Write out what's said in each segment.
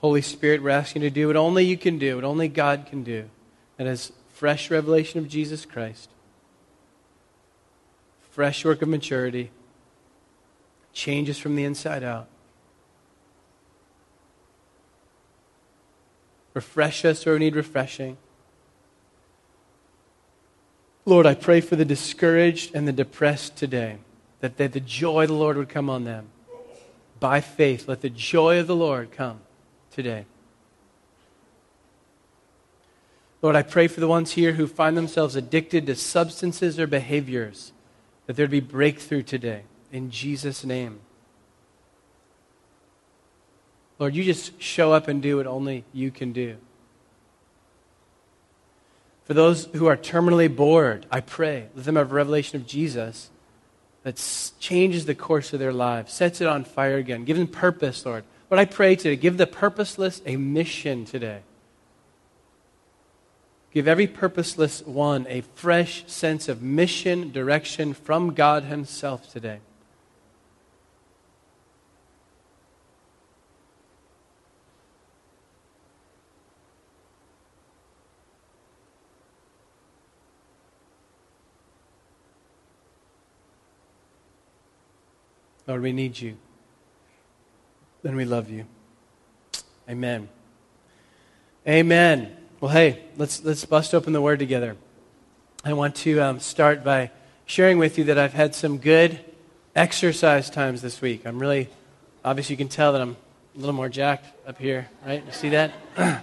Holy Spirit, we're asking you to do what only you can do, what only God can do. That is fresh revelation of Jesus Christ, fresh work of maturity, changes from the inside out. Refresh us where we need refreshing. Lord, I pray for the discouraged and the depressed today, that they, the joy of the Lord would come on them. By faith, let the joy of the Lord come today. Lord, I pray for the ones here who find themselves addicted to substances or behaviors, that there'd be breakthrough today. In Jesus' name. Lord, you just show up and do what only you can do. For those who are terminally bored, I pray, let them have a revelation of Jesus that changes the course of their lives, sets it on fire again. Give them purpose, Lord. Lord, I pray today, give the purposeless a mission today. Give every purposeless one a fresh sense of mission, direction from God Himself today. Lord, we need you. And we love you. Amen. Amen. Well, hey, let's, let's bust open the word together. I want to um, start by sharing with you that I've had some good exercise times this week. I'm really, obviously, you can tell that I'm a little more jacked up here, right? You see that?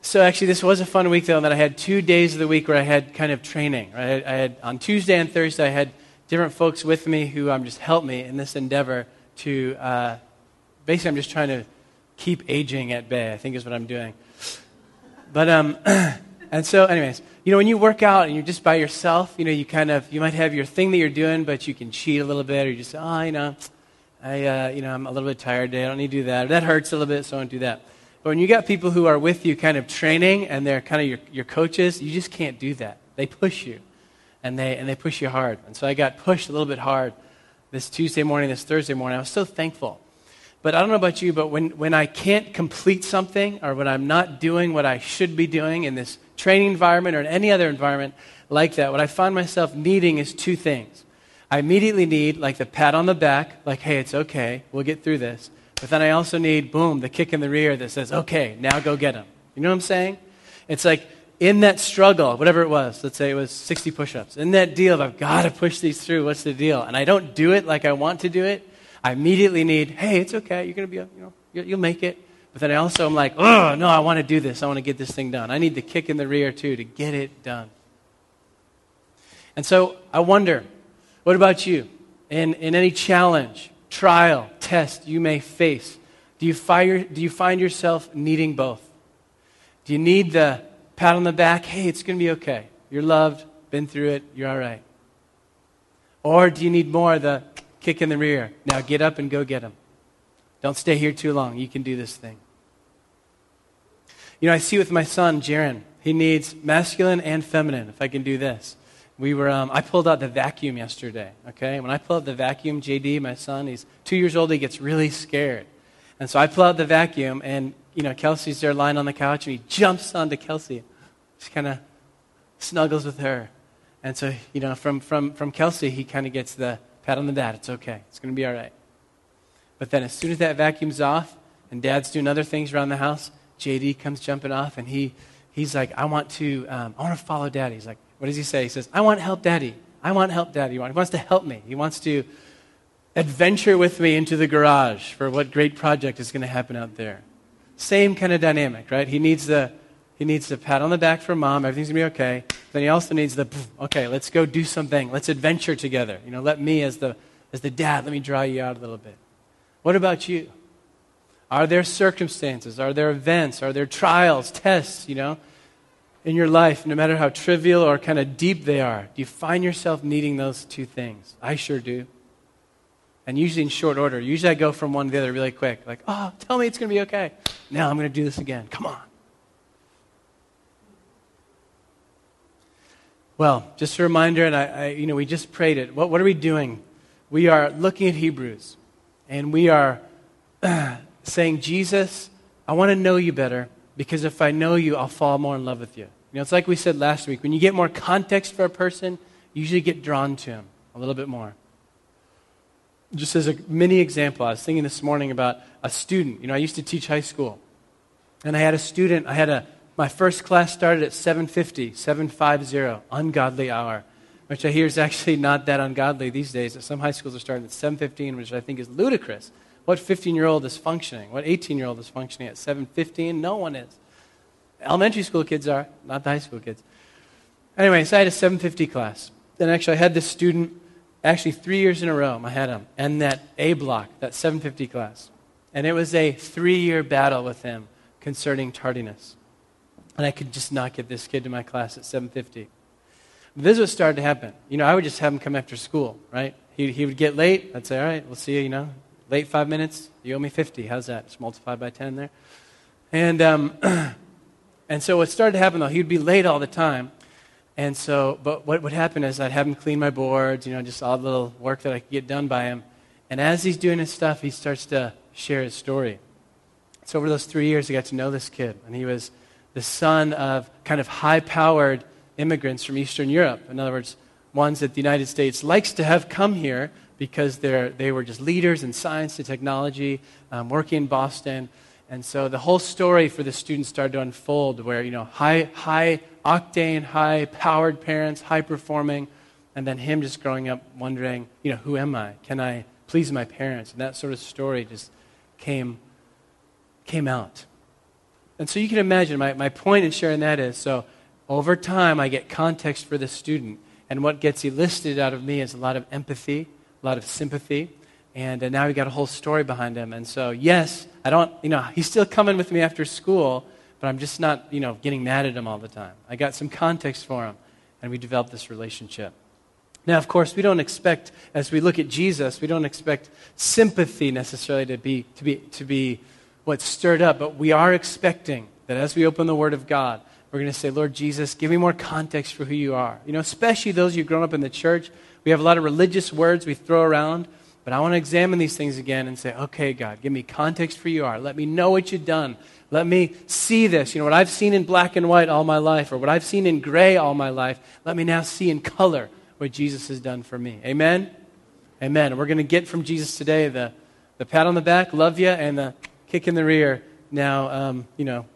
so, actually, this was a fun week, though, in that I had two days of the week where I had kind of training. Right? I had, on Tuesday and Thursday, I had different folks with me who um, just helped me in this endeavor to uh, basically, I'm just trying to keep aging at bay, I think is what I'm doing. But, um, and so, anyways, you know, when you work out and you're just by yourself, you know, you kind of, you might have your thing that you're doing, but you can cheat a little bit, or you just, oh, you know, I, uh, you know, I'm a little bit tired today. I don't need to do that. Or that hurts a little bit, so I don't do that. But when you got people who are with you kind of training and they're kind of your, your coaches, you just can't do that. They push you and they, and they push you hard. And so I got pushed a little bit hard this Tuesday morning, this Thursday morning. I was so thankful. But I don't know about you, but when, when I can't complete something or when I'm not doing what I should be doing in this training environment or in any other environment like that, what I find myself needing is two things. I immediately need like the pat on the back, like, hey, it's okay, we'll get through this. But then I also need, boom, the kick in the rear that says, okay, now go get him. You know what I'm saying? It's like in that struggle, whatever it was, let's say it was 60 push ups, in that deal of I've got to push these through, what's the deal? And I don't do it like I want to do it, I immediately need, hey, it's okay, you're going to be, you know, you'll make it. But then I also am like, oh, no, I want to do this. I want to get this thing done. I need the kick in the rear, too, to get it done. And so I wonder, what about you? In, in any challenge, trial, test you may face, do you, fire, do you find yourself needing both? Do you need the pat on the back, hey, it's going to be okay. You're loved, been through it, you're all right. Or do you need more the kick in the rear? Now get up and go get them. Don't stay here too long. You can do this thing. You know, I see with my son, Jaron. He needs masculine and feminine, if I can do this. We were, um, I pulled out the vacuum yesterday, okay? When I pull out the vacuum, JD, my son, he's two years old, he gets really scared. And so I pull out the vacuum, and, you know, Kelsey's there lying on the couch, and he jumps onto Kelsey just kind of snuggles with her. And so, you know, from, from, from Kelsey, he kind of gets the pat on the dad. It's okay. It's going to be all right. But then as soon as that vacuum's off and dad's doing other things around the house, JD comes jumping off and he, he's like, I want to, um, I want to follow daddy. He's like, what does he say? He says, I want help daddy. I want help daddy. He wants to help me. He wants to adventure with me into the garage for what great project is going to happen out there. Same kind of dynamic, right? He needs the he needs the pat on the back from mom. Everything's going to be okay. Then he also needs the, okay, let's go do something. Let's adventure together. You know, let me, as the, as the dad, let me draw you out a little bit. What about you? Are there circumstances? Are there events? Are there trials, tests, you know, in your life, no matter how trivial or kind of deep they are? Do you find yourself needing those two things? I sure do. And usually in short order. Usually I go from one to the other really quick. Like, oh, tell me it's going to be okay. Now I'm going to do this again. Come on. Well, just a reminder, and I, I, you know, we just prayed it. What, what are we doing? We are looking at Hebrews, and we are saying, Jesus, I want to know you better because if I know you, I'll fall more in love with you. You know, it's like we said last week. When you get more context for a person, you usually get drawn to him a little bit more. Just as a mini example, I was thinking this morning about a student. You know, I used to teach high school. And I had a student, I had a, my first class started at 750, 750, ungodly hour, which I hear is actually not that ungodly these days. Some high schools are starting at 715, which I think is ludicrous. What 15 year old is functioning? What 18 year old is functioning at 715? No one is. Elementary school kids are, not the high school kids. Anyway, so I had a 750 class. Then actually, I had this student, actually three years in a row, I had him, and that A block, that 750 class. And it was a three year battle with him concerning tardiness. And I could just not get this kid to my class at 750. But this is what started to happen. You know, I would just have him come after school, right? He, he would get late. I'd say, all right, we'll see you, you know. Late five minutes, you owe me 50. How's that? Just multiply by 10 there. And, um, and so what started to happen, though, he would be late all the time. And so, but what would happen is I'd have him clean my boards, you know, just all the little work that I could get done by him. And as he's doing his stuff, he starts to share his story. So over those three years, I got to know this kid. And he was the son of kind of high powered immigrants from Eastern Europe. In other words, ones that the United States likes to have come here because they were just leaders in science and technology, um, working in Boston. And so the whole story for the students started to unfold where, you know, high, high octane, high powered parents, high performing, and then him just growing up wondering, you know, who am I? Can I please my parents? And that sort of story just came, came out. And so you can imagine, my, my point in sharing that is so over time, I get context for the student. And what gets elicited out of me is a lot of empathy, a lot of sympathy, and uh, now we got a whole story behind him. And so, yes, I don't, you know, he's still coming with me after school, but I'm just not, you know, getting mad at him all the time. I got some context for him, and we developed this relationship. Now, of course, we don't expect, as we look at Jesus, we don't expect sympathy necessarily to be, to be, to be what's stirred up, but we are expecting that as we open the Word of God, we're going to say, Lord Jesus, give me more context for who you are. You know, especially those of you grown up in the church, we have a lot of religious words we throw around, but I want to examine these things again and say, okay, God, give me context for who you are. Let me know what you've done. Let me see this. You know, what I've seen in black and white all my life, or what I've seen in gray all my life, let me now see in color what Jesus has done for me. Amen? Amen. We're going to get from Jesus today the, the pat on the back, love you, and the kick in the rear. Now, um, you know,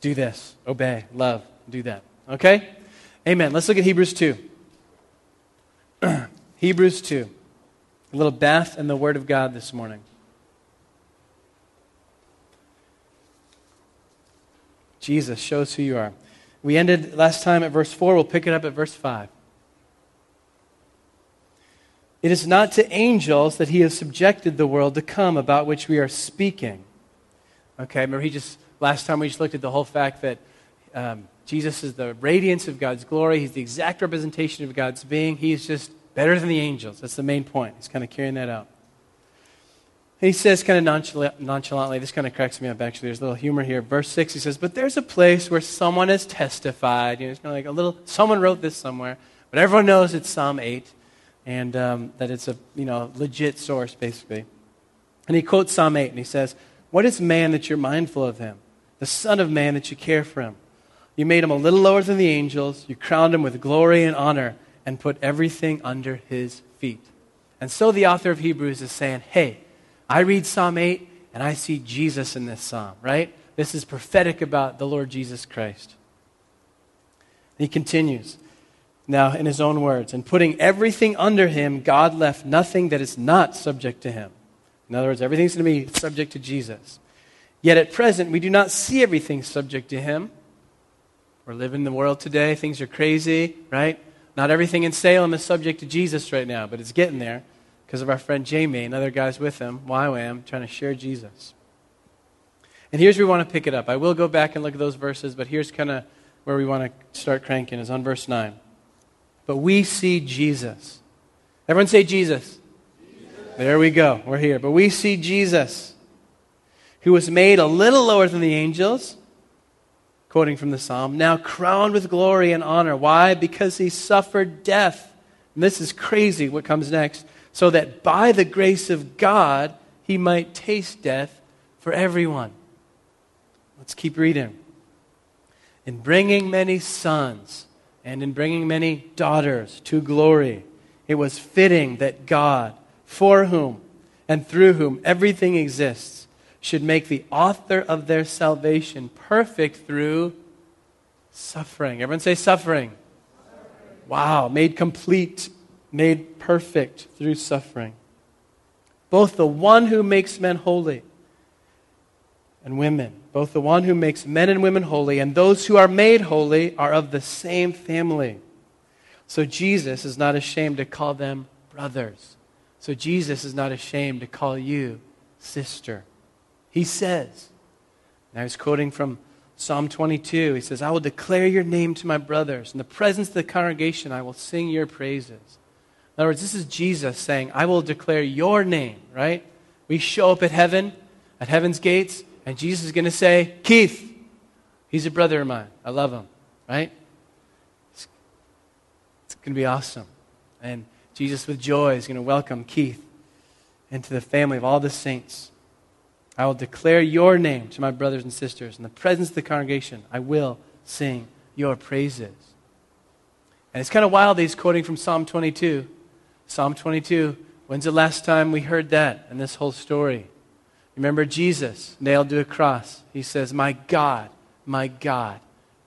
do this, obey, love, do that. Okay? Amen. Let's look at Hebrews 2. Hebrews 2. A little bath in the Word of God this morning. Jesus shows who you are. We ended last time at verse 4. We'll pick it up at verse 5. It is not to angels that he has subjected the world to come about which we are speaking. Okay, remember he just, last time we just looked at the whole fact that um, Jesus is the radiance of God's glory. He's the exact representation of God's being. He's just Better than the angels. That's the main point. He's kind of carrying that out. He says, kind of nonchalantly, this kind of cracks me up actually. There's a little humor here. Verse 6, he says, But there's a place where someone has testified. You know, it's kind of like a little, someone wrote this somewhere. But everyone knows it's Psalm 8 and um, that it's a you know, legit source, basically. And he quotes Psalm 8 and he says, What is man that you're mindful of him? The Son of Man that you care for him? You made him a little lower than the angels. You crowned him with glory and honor and put everything under his feet. And so the author of Hebrews is saying, hey, I read Psalm 8 and I see Jesus in this psalm, right? This is prophetic about the Lord Jesus Christ. He continues now in his own words, and putting everything under him, God left nothing that is not subject to him. In other words, everything's going to be subject to Jesus. Yet at present, we do not see everything subject to him. We're living in the world today, things are crazy, right? Not everything in Salem is subject to Jesus right now, but it's getting there because of our friend Jamie and other guys with him, YWAM, trying to share Jesus. And here's where we want to pick it up. I will go back and look at those verses, but here's kind of where we want to start cranking is on verse 9. But we see Jesus. Everyone say Jesus. There we go. We're here. But we see Jesus, who was made a little lower than the angels quoting from the psalm, now crowned with glory and honor. Why? Because he suffered death. And this is crazy what comes next. So that by the grace of God, he might taste death for everyone. Let's keep reading. In bringing many sons and in bringing many daughters to glory, it was fitting that God, for whom and through whom everything exists, should make the author of their salvation perfect through suffering. Everyone say suffering. Wow, made complete, made perfect through suffering. Both the one who makes men holy and women, both the one who makes men and women holy and those who are made holy are of the same family. So Jesus is not ashamed to call them brothers. So Jesus is not ashamed to call you sister. He says, and I was quoting from Psalm 22. He says, I will declare your name to my brothers. In the presence of the congregation, I will sing your praises. In other words, this is Jesus saying, I will declare your name, right? We show up at heaven, at heaven's gates, and Jesus is going to say, Keith, he's a brother of mine. I love him, right? It's, it's going to be awesome. And Jesus, with joy, is going to welcome Keith into the family of all the saints. I will declare your name to my brothers and sisters. In the presence of the congregation, I will sing your praises. And it's kind of wild that he's quoting from Psalm 22. Psalm 22, when's the last time we heard that in this whole story? Remember Jesus nailed to a cross. He says, My God, my God,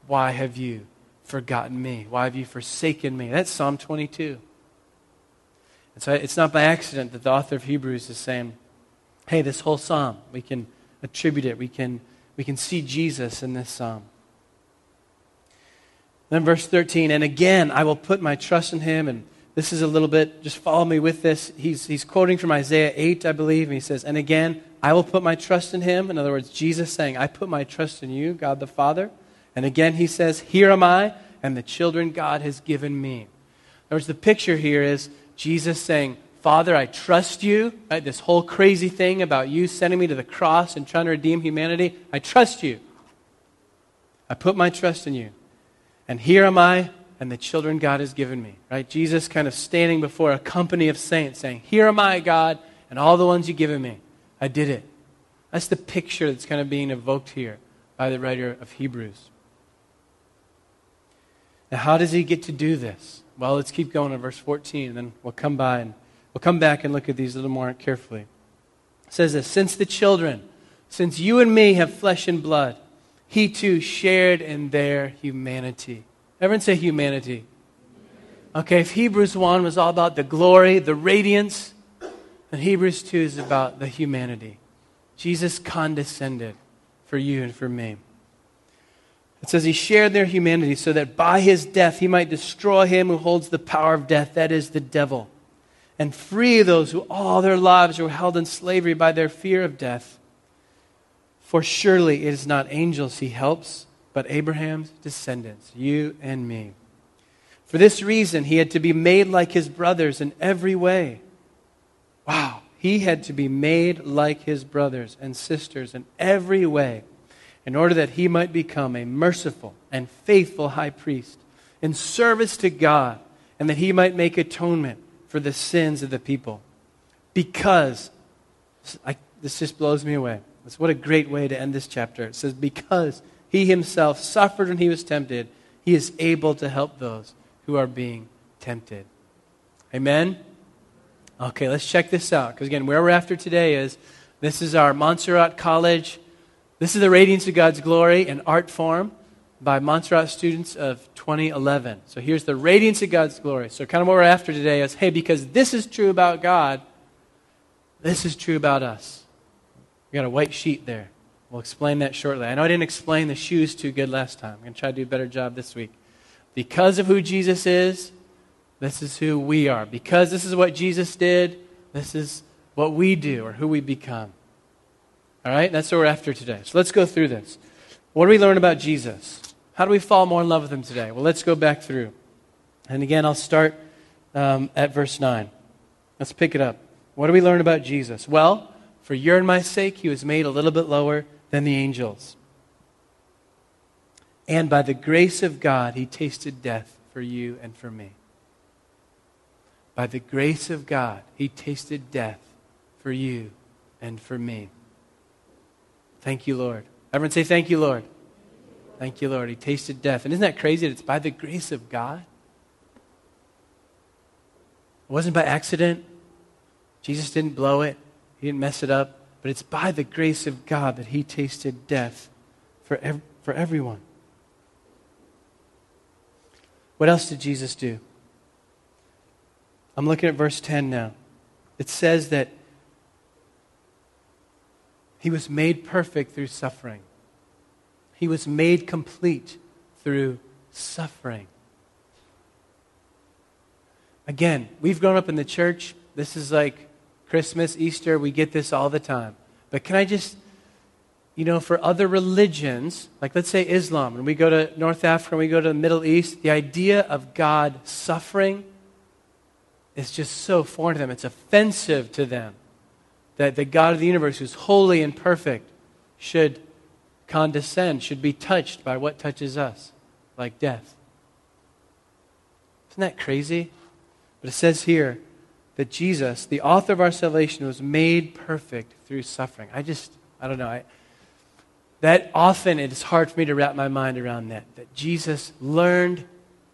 why have you forgotten me? Why have you forsaken me? That's Psalm 22. And so it's not by accident that the author of Hebrews is saying, hey, this whole psalm, we can attribute it. We can, we can see Jesus in this psalm. Then verse 13, and again, I will put my trust in him. And this is a little bit, just follow me with this. He's, he's quoting from Isaiah 8, I believe. And he says, and again, I will put my trust in him. In other words, Jesus saying, I put my trust in you, God the Father. And again, he says, Here am I, and the children God has given me. In other words, the picture here is Jesus saying, Father, I trust you. Right? This whole crazy thing about you sending me to the cross and trying to redeem humanity, I trust you. I put my trust in you. And here am I and the children God has given me. Right? Jesus kind of standing before a company of saints saying, Here am I, God, and all the ones you've given me. I did it. That's the picture that's kind of being evoked here by the writer of Hebrews. Now, how does he get to do this? Well, let's keep going in verse 14, and then we'll come by and We'll come back and look at these a little more carefully. It says this Since the children, since you and me have flesh and blood, he too shared in their humanity. Everyone say humanity. Okay, if Hebrews 1 was all about the glory, the radiance, then Hebrews 2 is about the humanity. Jesus condescended for you and for me. It says he shared their humanity so that by his death he might destroy him who holds the power of death, that is, the devil and free those who all their lives were held in slavery by their fear of death. For surely it is not angels he helps, but Abraham's descendants, you and me. For this reason, he had to be made like his brothers in every way. Wow. He had to be made like his brothers and sisters in every way in order that he might become a merciful and faithful high priest in service to God and that he might make atonement for the sins of the people. Because, I, this just blows me away. That's what a great way to end this chapter. It says, Because he himself suffered when he was tempted, he is able to help those who are being tempted. Amen? Okay, let's check this out. Because again, where we're after today is this is our Montserrat College. This is the Radiance of God's Glory in art form by Montserrat students of 2011. So here's the radiance of God's glory. So, kind of what we're after today is hey, because this is true about God, this is true about us. We got a white sheet there. We'll explain that shortly. I know I didn't explain the shoes too good last time. I'm going to try to do a better job this week. Because of who Jesus is, this is who we are. Because this is what Jesus did, this is what we do or who we become. All right? That's what we're after today. So let's go through this. What do we learn about Jesus? How do we fall more in love with him today? Well, let's go back through. And again, I'll start um, at verse 9. Let's pick it up. What do we learn about Jesus? Well, for your and my sake, he was made a little bit lower than the angels. And by the grace of God, he tasted death for you and for me. By the grace of God, he tasted death for you and for me. Thank you, Lord. Everyone say, Thank you, Lord. Thank you, Lord. He tasted death. And isn't that crazy that it's by the grace of God? It wasn't by accident. Jesus didn't blow it, He didn't mess it up. But it's by the grace of God that He tasted death for, ev- for everyone. What else did Jesus do? I'm looking at verse 10 now. It says that he was made perfect through suffering. He was made complete through suffering. Again, we've grown up in the church. This is like Christmas, Easter. We get this all the time. But can I just, you know, for other religions, like let's say Islam, and we go to North Africa and we go to the Middle East, the idea of God suffering is just so foreign to them. It's offensive to them that the God of the universe, who's holy and perfect, should condescend, should be touched by what touches us, like death. Isn't that crazy? But it says here that Jesus, the author of our salvation, was made perfect through suffering. I just, I don't know. I, that often it is hard for me to wrap my mind around that. That Jesus learned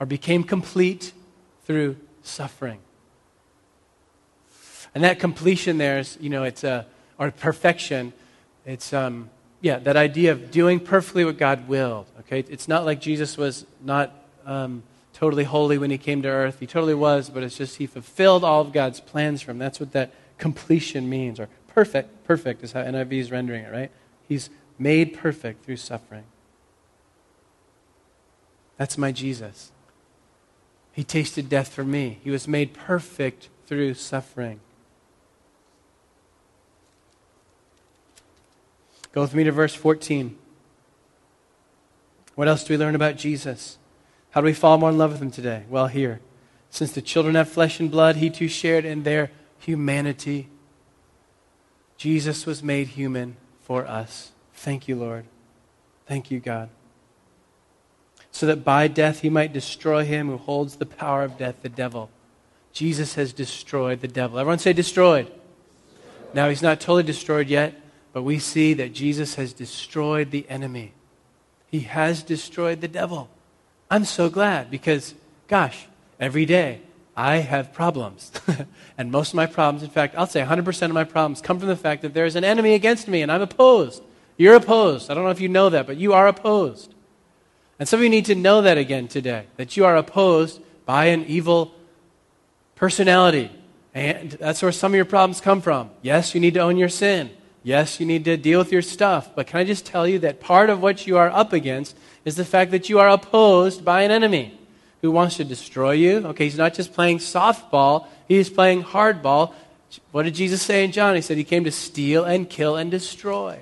or became complete through suffering. And that completion there is, you know, it's a, or perfection, it's, um, yeah, that idea of doing perfectly what God willed. Okay, it's not like Jesus was not um, totally holy when he came to earth. He totally was, but it's just he fulfilled all of God's plans for him. That's what that completion means, or perfect. Perfect is how NIV is rendering it, right? He's made perfect through suffering. That's my Jesus. He tasted death for me. He was made perfect through suffering. Go with me to verse 14. What else do we learn about Jesus? How do we fall more in love with him today? Well, here. Since the children have flesh and blood, he too shared in their humanity. Jesus was made human for us. Thank you, Lord. Thank you, God. So that by death he might destroy him who holds the power of death, the devil. Jesus has destroyed the devil. Everyone say destroyed. Now he's not totally destroyed yet, but we see that Jesus has destroyed the enemy. He has destroyed the devil. I'm so glad because, gosh, every day I have problems. and most of my problems, in fact, I'll say 100% of my problems come from the fact that there's an enemy against me and I'm opposed. You're opposed. I don't know if you know that, but you are opposed. And some of you need to know that again today that you are opposed by an evil personality. And that's where some of your problems come from. Yes, you need to own your sin. Yes, you need to deal with your stuff, but can I just tell you that part of what you are up against is the fact that you are opposed by an enemy who wants to destroy you? Okay, he's not just playing softball, he's playing hardball. What did Jesus say in John? He said he came to steal and kill and destroy.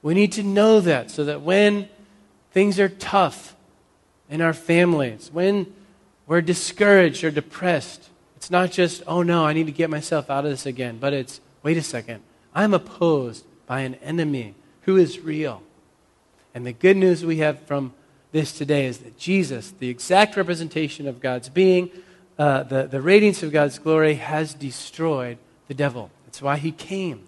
We need to know that so that when things are tough in our families, when we're discouraged or depressed, it's not just, oh no, I need to get myself out of this again, but it's, wait a second, I'm opposed by an enemy who is real. And the good news we have from this today is that Jesus, the exact representation of God's being, uh, the, the radiance of God's glory, has destroyed the devil. That's why he came.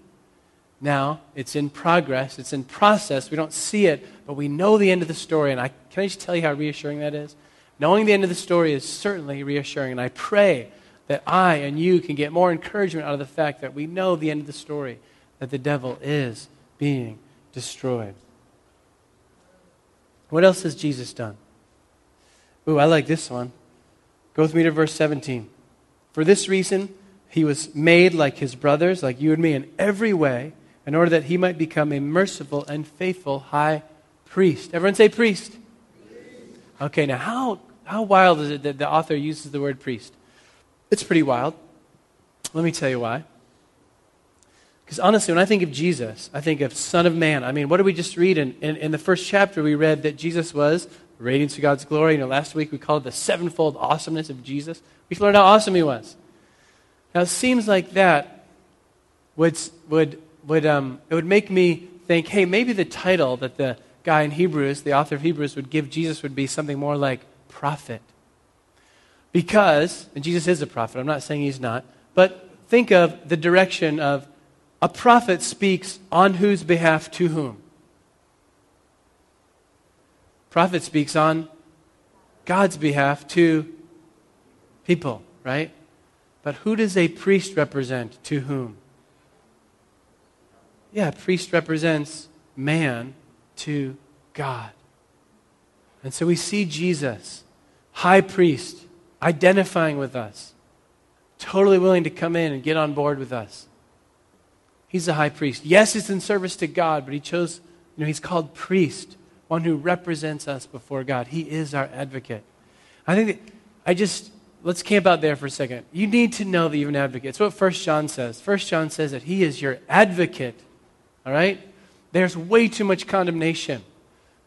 Now, it's in progress, it's in process. We don't see it, but we know the end of the story. And I, can I just tell you how reassuring that is? Knowing the end of the story is certainly reassuring. And I pray that I and you can get more encouragement out of the fact that we know the end of the story that the devil is being destroyed. What else has Jesus done? Ooh, I like this one. Go with me to verse 17. For this reason, he was made like his brothers, like you and me, in every way, in order that he might become a merciful and faithful high priest. Everyone say priest. Okay, now how, how wild is it that the author uses the word priest? It's pretty wild. Let me tell you why. Because honestly, when I think of Jesus, I think of Son of Man. I mean, what did we just read? In, in, in the first chapter, we read that Jesus was radiance of God's glory. You know, last week we called it the sevenfold awesomeness of Jesus. We learned how awesome he was. Now, it seems like that would, would, would, um, it would make me think, hey, maybe the title that the guy in Hebrews, the author of Hebrews, would give Jesus would be something more like prophet. Because, and Jesus is a prophet, I'm not saying he's not, but think of the direction of A prophet speaks on whose behalf to whom? Prophet speaks on God's behalf to people, right? But who does a priest represent to whom? Yeah, priest represents man to God. And so we see Jesus, high priest, identifying with us, totally willing to come in and get on board with us. He's a high priest. Yes, it's in service to God, but he chose, you know, he's called priest, one who represents us before God. He is our advocate. I think that, I just, let's camp out there for a second. You need to know that you're an advocate. It's what First John says. First John says that he is your advocate. All right? There's way too much condemnation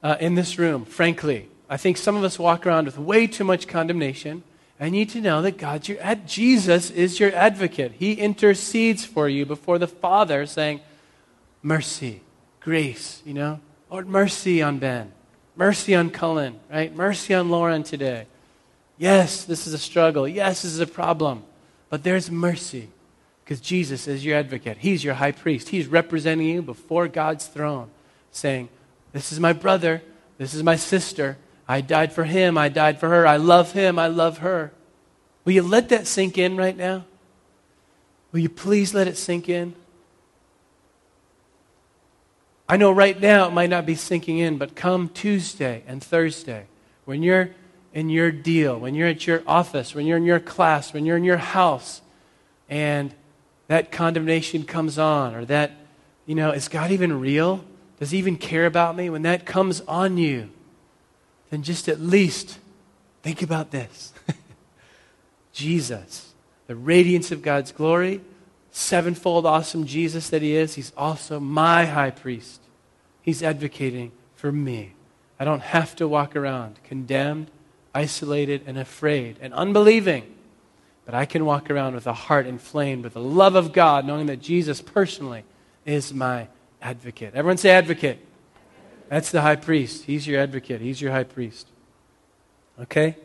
uh, in this room, frankly. I think some of us walk around with way too much condemnation. I need to know that God's your ad- Jesus is your advocate. He intercedes for you before the Father, saying, "Mercy, grace." You know, Lord, mercy on Ben, mercy on Cullen, right? Mercy on Lauren today. Yes, this is a struggle. Yes, this is a problem, but there's mercy because Jesus is your advocate. He's your high priest. He's representing you before God's throne, saying, "This is my brother. This is my sister." I died for him. I died for her. I love him. I love her. Will you let that sink in right now? Will you please let it sink in? I know right now it might not be sinking in, but come Tuesday and Thursday, when you're in your deal, when you're at your office, when you're in your class, when you're in your house, and that condemnation comes on, or that, you know, is God even real? Does he even care about me? When that comes on you, then just at least think about this Jesus, the radiance of God's glory, sevenfold awesome Jesus that he is, he's also my high priest. He's advocating for me. I don't have to walk around condemned, isolated, and afraid and unbelieving. But I can walk around with a heart inflamed with the love of God, knowing that Jesus personally is my advocate. Everyone say advocate. That's the high priest. He's your advocate, he's your high priest. Okay?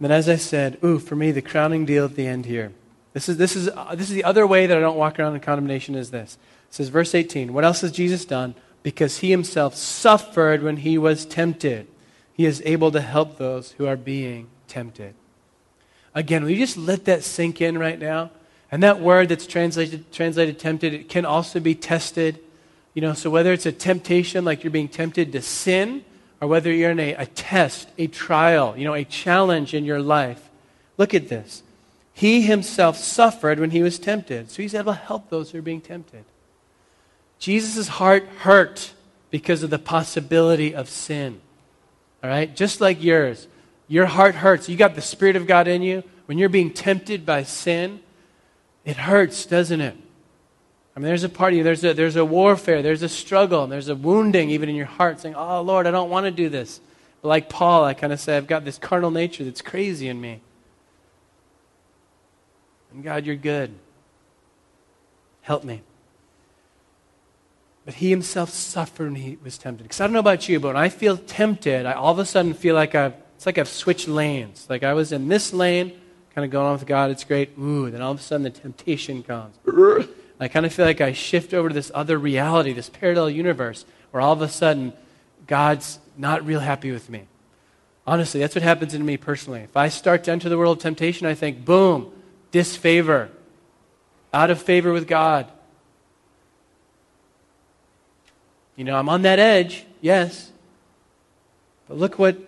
Then, as I said, ooh, for me, the crowning deal at the end here. This is, this, is, uh, this is the other way that I don't walk around in condemnation is this. It says, verse 18, What else has Jesus done? Because he himself suffered when he was tempted. He is able to help those who are being tempted. Again, will you just let that sink in right now? And that word that's translated, translated tempted, it can also be tested. You know, so whether it's a temptation, like you're being tempted to sin, or whether you're in a, a test, a trial, you know, a challenge in your life, look at this. He himself suffered when he was tempted, so he's able to help those who are being tempted. Jesus' heart hurt because of the possibility of sin. All right? Just like yours. Your heart hurts. You got the Spirit of God in you. When you're being tempted by sin, it hurts, doesn't it? I mean, there's a part of you, there's a, there's a warfare, there's a struggle, there's a wounding even in your heart saying, Oh, Lord, I don't want to do this. But like Paul, I kind of say, I've got this carnal nature that's crazy in me. And God, you're good. Help me. But he himself suffered when he was tempted. Because I don't know about you, but when I feel tempted, I all of a sudden feel like I've, it's like I've switched lanes. Like I was in this lane, kind of going on with God, it's great. Ooh, then all of a sudden the temptation comes. I kind of feel like I shift over to this other reality, this parallel universe, where all of a sudden God's not real happy with me. Honestly, that's what happens in me personally. If I start to enter the world of temptation, I think, boom, disfavor, out of favor with God. You know, I'm on that edge, yes. But look what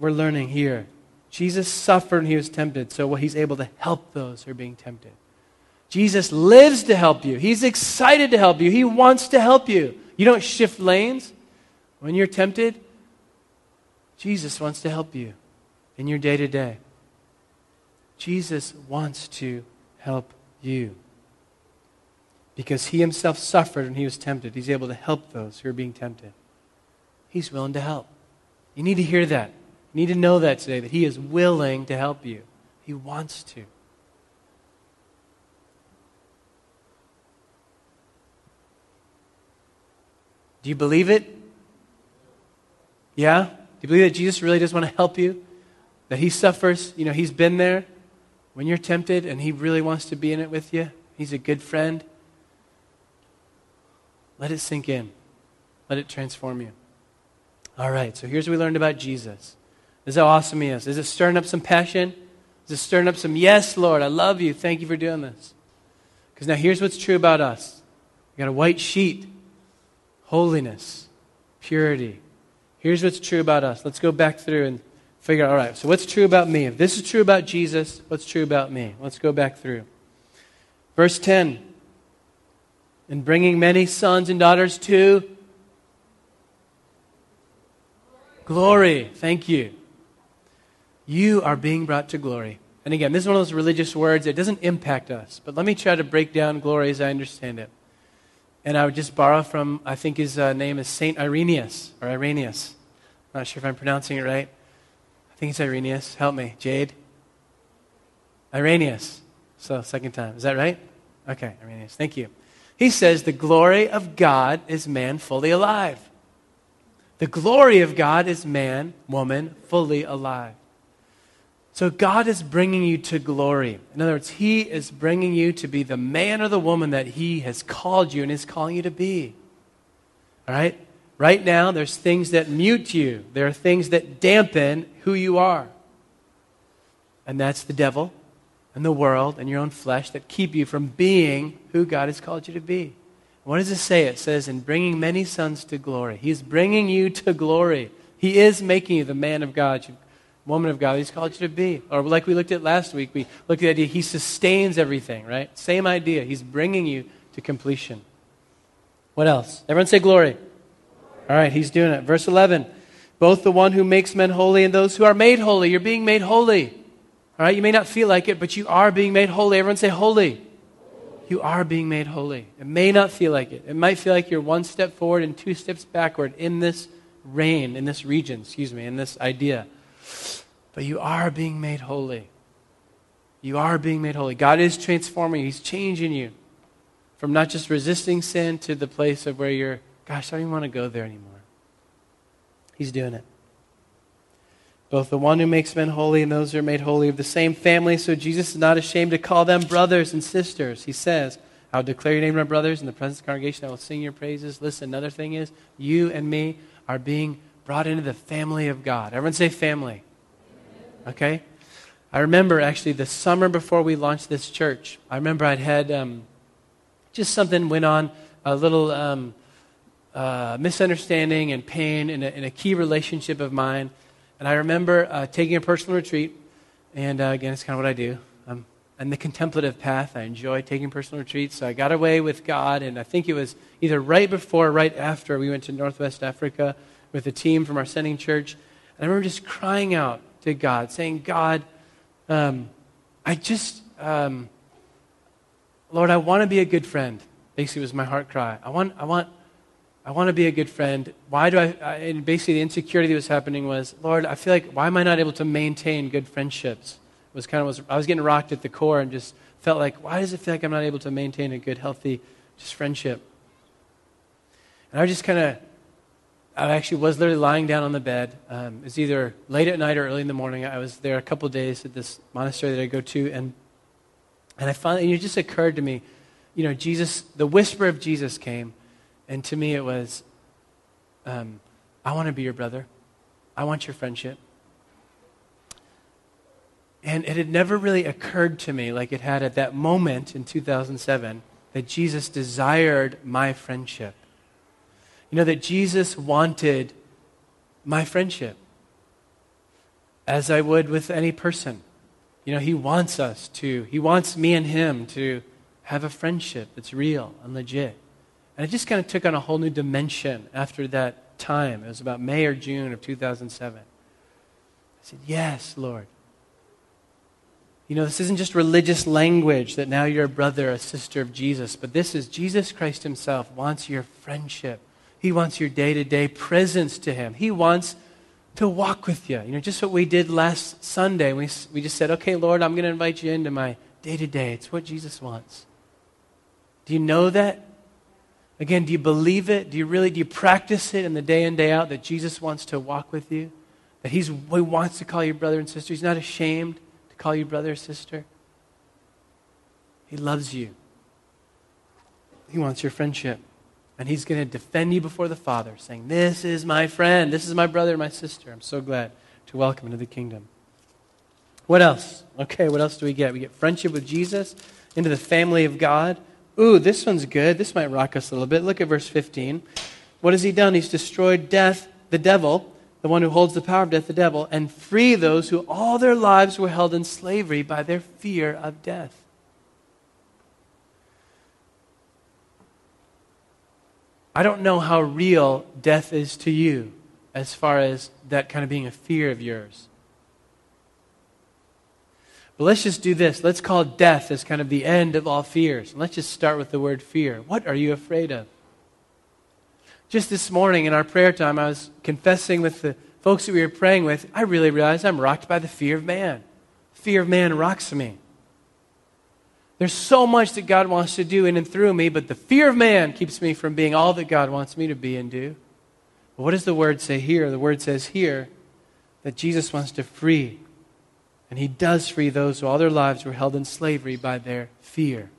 we're learning here. Jesus suffered and he was tempted, so he's able to help those who are being tempted. Jesus lives to help you. He's excited to help you. He wants to help you. You don't shift lanes when you're tempted. Jesus wants to help you in your day to day. Jesus wants to help you. Because he himself suffered when he was tempted. He's able to help those who are being tempted. He's willing to help. You need to hear that. You need to know that today, that he is willing to help you. He wants to. Do you believe it? Yeah? Do you believe that Jesus really does want to help you? That he suffers, you know, he's been there when you're tempted and he really wants to be in it with you? He's a good friend. Let it sink in. Let it transform you. All right, so here's what we learned about Jesus. This is how awesome he is. Is it stirring up some passion? Is it stirring up some, yes, Lord, I love you. Thank you for doing this? Because now here's what's true about us we got a white sheet holiness, purity. Here's what's true about us. Let's go back through and figure out all right, so what's true about me? If this is true about Jesus, what's true about me? Let's go back through. Verse 10 And bringing many sons and daughters to glory. Thank you. You are being brought to glory. And again, this is one of those religious words that doesn't impact us. But let me try to break down glory as I understand it. And I would just borrow from, I think his uh, name is Saint Irenaeus, or Irenaeus. I'm not sure if I'm pronouncing it right. I think it's Irenaeus. Help me. Jade? Irenaeus. So, second time. Is that right? Okay, Irenaeus. Thank you. He says, The glory of God is man fully alive. The glory of God is man, woman, fully alive. So God is bringing you to glory. In other words, He is bringing you to be the man or the woman that He has called you and is calling you to be. All right? Right now, there's things that mute you, there are things that dampen who you are. And that's the devil and the world and your own flesh that keep you from being who God has called you to be. What does it say? It says, in bringing many sons to glory. He's bringing you to glory. He is making you the man of God woman of God He's called you to be. Or like we looked at last week, we looked at the idea He sustains everything, right? Same idea. He's bringing you to completion. What else? Everyone say glory. All right, He's doing it. Verse 11 Both the one who makes men holy and those who are made holy. You're being made holy. All right, you may not feel like it, but you are being made holy. Everyone say holy. You are being made holy. It may not feel like it. It might feel like you're one step forward and two steps backward in this reign, in this region, excuse me, in this idea. But you are being made holy. You are being made holy. God is transforming you, He's changing you from not just resisting sin to the place of where you're, gosh, I don't even want to go there anymore. He's doing it. Both the one who makes men holy and those who are made holy of the same family. So Jesus is not ashamed to call them brothers and sisters. He says, I'll declare your name to my brothers in the presence of the congregation. I will sing your praises. Listen, another thing is, you and me are being brought into the family of God. Everyone say family. Okay? I remember actually the summer before we launched this church, I remember I'd had um, just something went on, a little um, uh, misunderstanding and pain in a, in a, key relationship of mine. And I remember uh, taking a personal retreat. And uh, again, it's kind of what I do. I'm in the contemplative path. I enjoy taking personal retreats. So I got away with God. And I think it was either right before or right after we went to Northwest Africa with a team from our sending church. And I remember just crying out to God, saying, God, um, I just, um, Lord, I want to be a good friend. Basically, was my heart cry. I want, I want, I want to be a good friend. Why do I, I? And basically, the insecurity that was happening was, Lord, I feel like why am I not able to maintain good friendships? It was kind of was I was getting rocked at the core and just felt like, why does it feel like I'm not able to maintain a good, healthy, just friendship? And I just kind of I actually was literally lying down on the bed. Um, it was either late at night or early in the morning. I was there a couple days at this monastery that I go to, and and I finally, it just occurred to me, you know, Jesus, the whisper of Jesus came, and to me it was, um, I want to be your brother. I want your friendship. And it had never really occurred to me, like it had at that moment in 2007, that Jesus desired my friendship. You know, that Jesus wanted my friendship as I would with any person. You know, He wants us to, He wants me and Him to have a friendship that's real and legit. And it just kind of took on a whole new dimension after that time. It was about May or June of 2007. I said, Yes, Lord. You know, this isn't just religious language that now you're a brother, or a sister of Jesus, but this is Jesus Christ Himself wants your friendship. He wants your day to day presence to Him. He wants to walk with you. You know, just what we did last Sunday. We, we just said, okay, Lord, I'm going to invite you into my day to day. It's what Jesus wants. Do you know that? Again, do you believe it? Do you really, do you practice it in the day in, day out that Jesus wants to walk with you? That he's, he wants to call you brother and sister? He's not ashamed to call you brother or sister? He loves you. He wants your friendship. And he's going to defend you before the Father, saying, This is my friend. This is my brother, my sister. I'm so glad to welcome into the kingdom. What else? Okay, what else do we get? We get friendship with Jesus, into the family of God. Ooh, this one's good. This might rock us a little bit. Look at verse 15. What has he done? He's destroyed death, the devil, the one who holds the power of death, the devil, and free those who all their lives were held in slavery by their fear of death. I don't know how real death is to you as far as that kind of being a fear of yours. But let's just do this. Let's call death as kind of the end of all fears. let's just start with the word fear. What are you afraid of? Just this morning in our prayer time, I was confessing with the folks that we were praying with, I really realized I'm rocked by the fear of man. Fear of man rocks me. There's so much that God wants to do in and through me, but the fear of man keeps me from being all that God wants me to be and do. But what does the word say here? The word says here that Jesus wants to free. And he does free those who all their lives were held in slavery by their fear.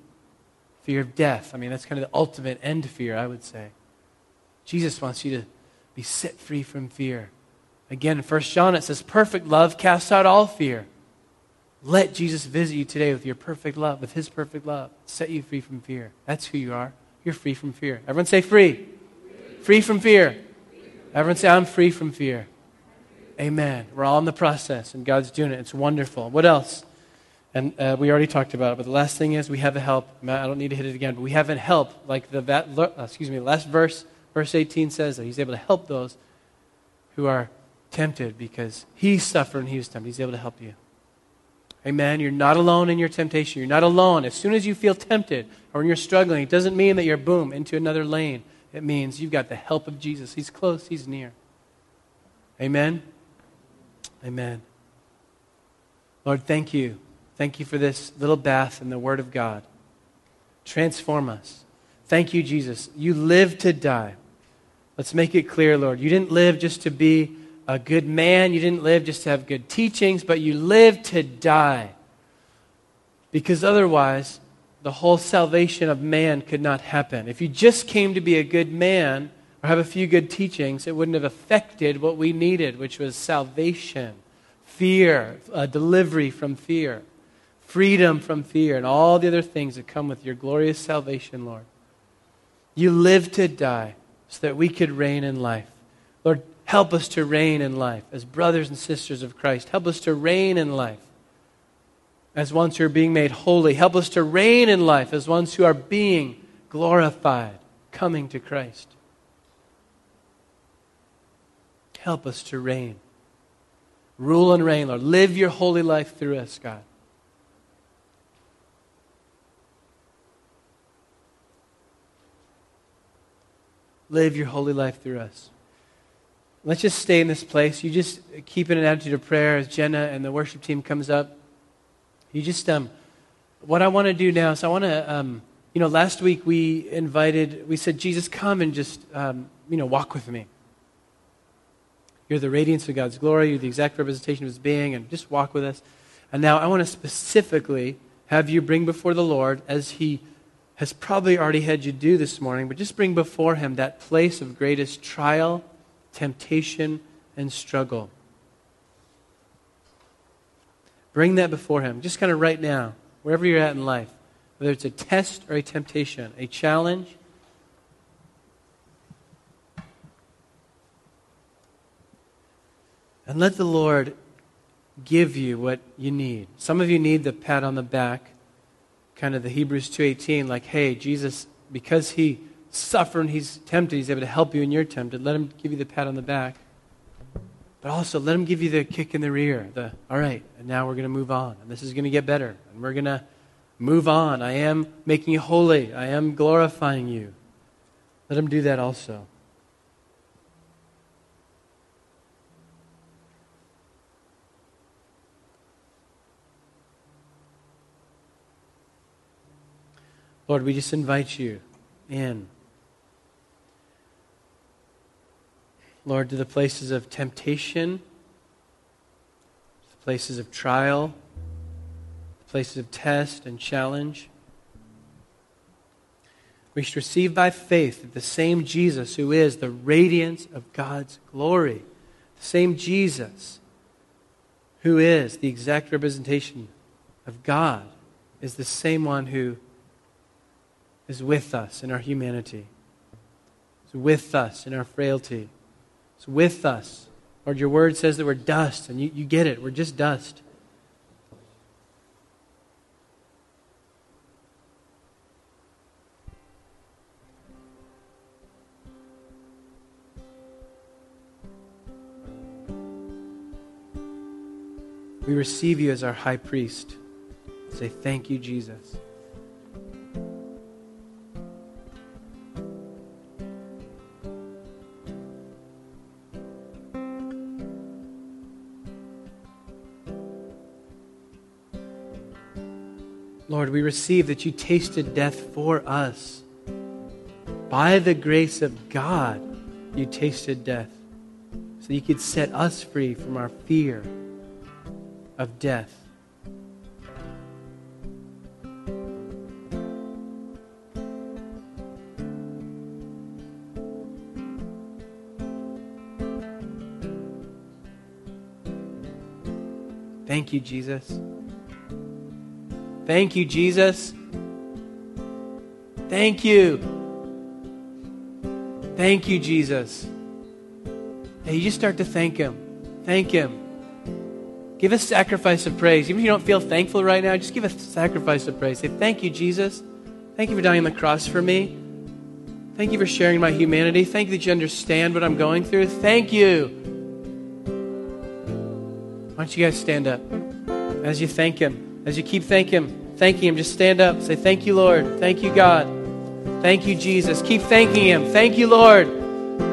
Fear of death. I mean, that's kind of the ultimate end fear, I would say. Jesus wants you to be set free from fear. Again, in 1 John, it says, Perfect love casts out all fear. Let Jesus visit you today with your perfect love, with his perfect love. Set you free from fear. That's who you are. You're free from fear. Everyone say free. Free, free from fear. Everyone say, I'm free from fear. Amen. We're all in the process, and God's doing it. It's wonderful. What else? And uh, we already talked about it, but the last thing is we have a help. I don't need to hit it again, but we have a help. Like the that, uh, excuse me, last verse, verse 18 says that He's able to help those who are tempted because He suffered and He was tempted. He's able to help you. Amen. You're not alone in your temptation. You're not alone. As soon as you feel tempted or when you're struggling, it doesn't mean that you're boom into another lane. It means you've got the help of Jesus. He's close, He's near. Amen. Amen. Lord, thank you. Thank you for this little bath in the Word of God. Transform us. Thank you, Jesus. You live to die. Let's make it clear, Lord. You didn't live just to be a good man. You didn't live just to have good teachings, but you lived to die. Because otherwise, the whole salvation of man could not happen. If you just came to be a good man or have a few good teachings, it wouldn't have affected what we needed, which was salvation, fear, uh, delivery from fear, freedom from fear, and all the other things that come with your glorious salvation, Lord. You lived to die so that we could reign in life. Lord, Help us to reign in life as brothers and sisters of Christ. Help us to reign in life as ones who are being made holy. Help us to reign in life as ones who are being glorified, coming to Christ. Help us to reign. Rule and reign, Lord. Live your holy life through us, God. Live your holy life through us. Let's just stay in this place. You just keep in an attitude of prayer as Jenna and the worship team comes up. You just, um, what I want to do now is I want to, um, you know, last week we invited, we said, Jesus, come and just, um, you know, walk with me. You're the radiance of God's glory. You're the exact representation of His being, and just walk with us. And now I want to specifically have you bring before the Lord, as He has probably already had you do this morning, but just bring before Him that place of greatest trial temptation, and struggle. Bring that before Him, just kind of right now, wherever you're at in life, whether it's a test or a temptation, a challenge. And let the Lord give you what you need. Some of you need the pat on the back, kind of the Hebrews 2:18 like, "Hey, Jesus, because he suffering, he's tempted, he's able to help you when you're tempted. Let him give you the pat on the back. But also, let him give you the kick in the rear. The, all right, and now we're going to move on. And this is going to get better. And we're going to move on. I am making you holy. I am glorifying you. Let him do that also. Lord, we just invite you in. Lord, to the places of temptation, the places of trial, the places of test and challenge. We should receive by faith that the same Jesus who is the radiance of God's glory, the same Jesus who is the exact representation of God, is the same one who is with us in our humanity, is with us in our frailty, is with us. Lord, your word says that we're dust, and you, you get it. We're just dust. We receive you as our high priest. Say, Thank you, Jesus. Lord, we receive that you tasted death for us. By the grace of God, you tasted death so you could set us free from our fear of death. Thank you, Jesus. Thank you, Jesus. Thank you. Thank you, Jesus. Hey, you just start to thank Him. Thank Him. Give a sacrifice of praise. Even if you don't feel thankful right now, just give a sacrifice of praise. Say, Thank you, Jesus. Thank you for dying on the cross for me. Thank you for sharing my humanity. Thank you that you understand what I'm going through. Thank you. Why don't you guys stand up as you thank Him? As you keep thanking Him, thanking Him, just stand up. Say, Thank you, Lord. Thank you, God. Thank you, Jesus. Keep thanking Him. Thank you, Lord.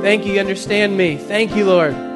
Thank you. You understand me. Thank you, Lord.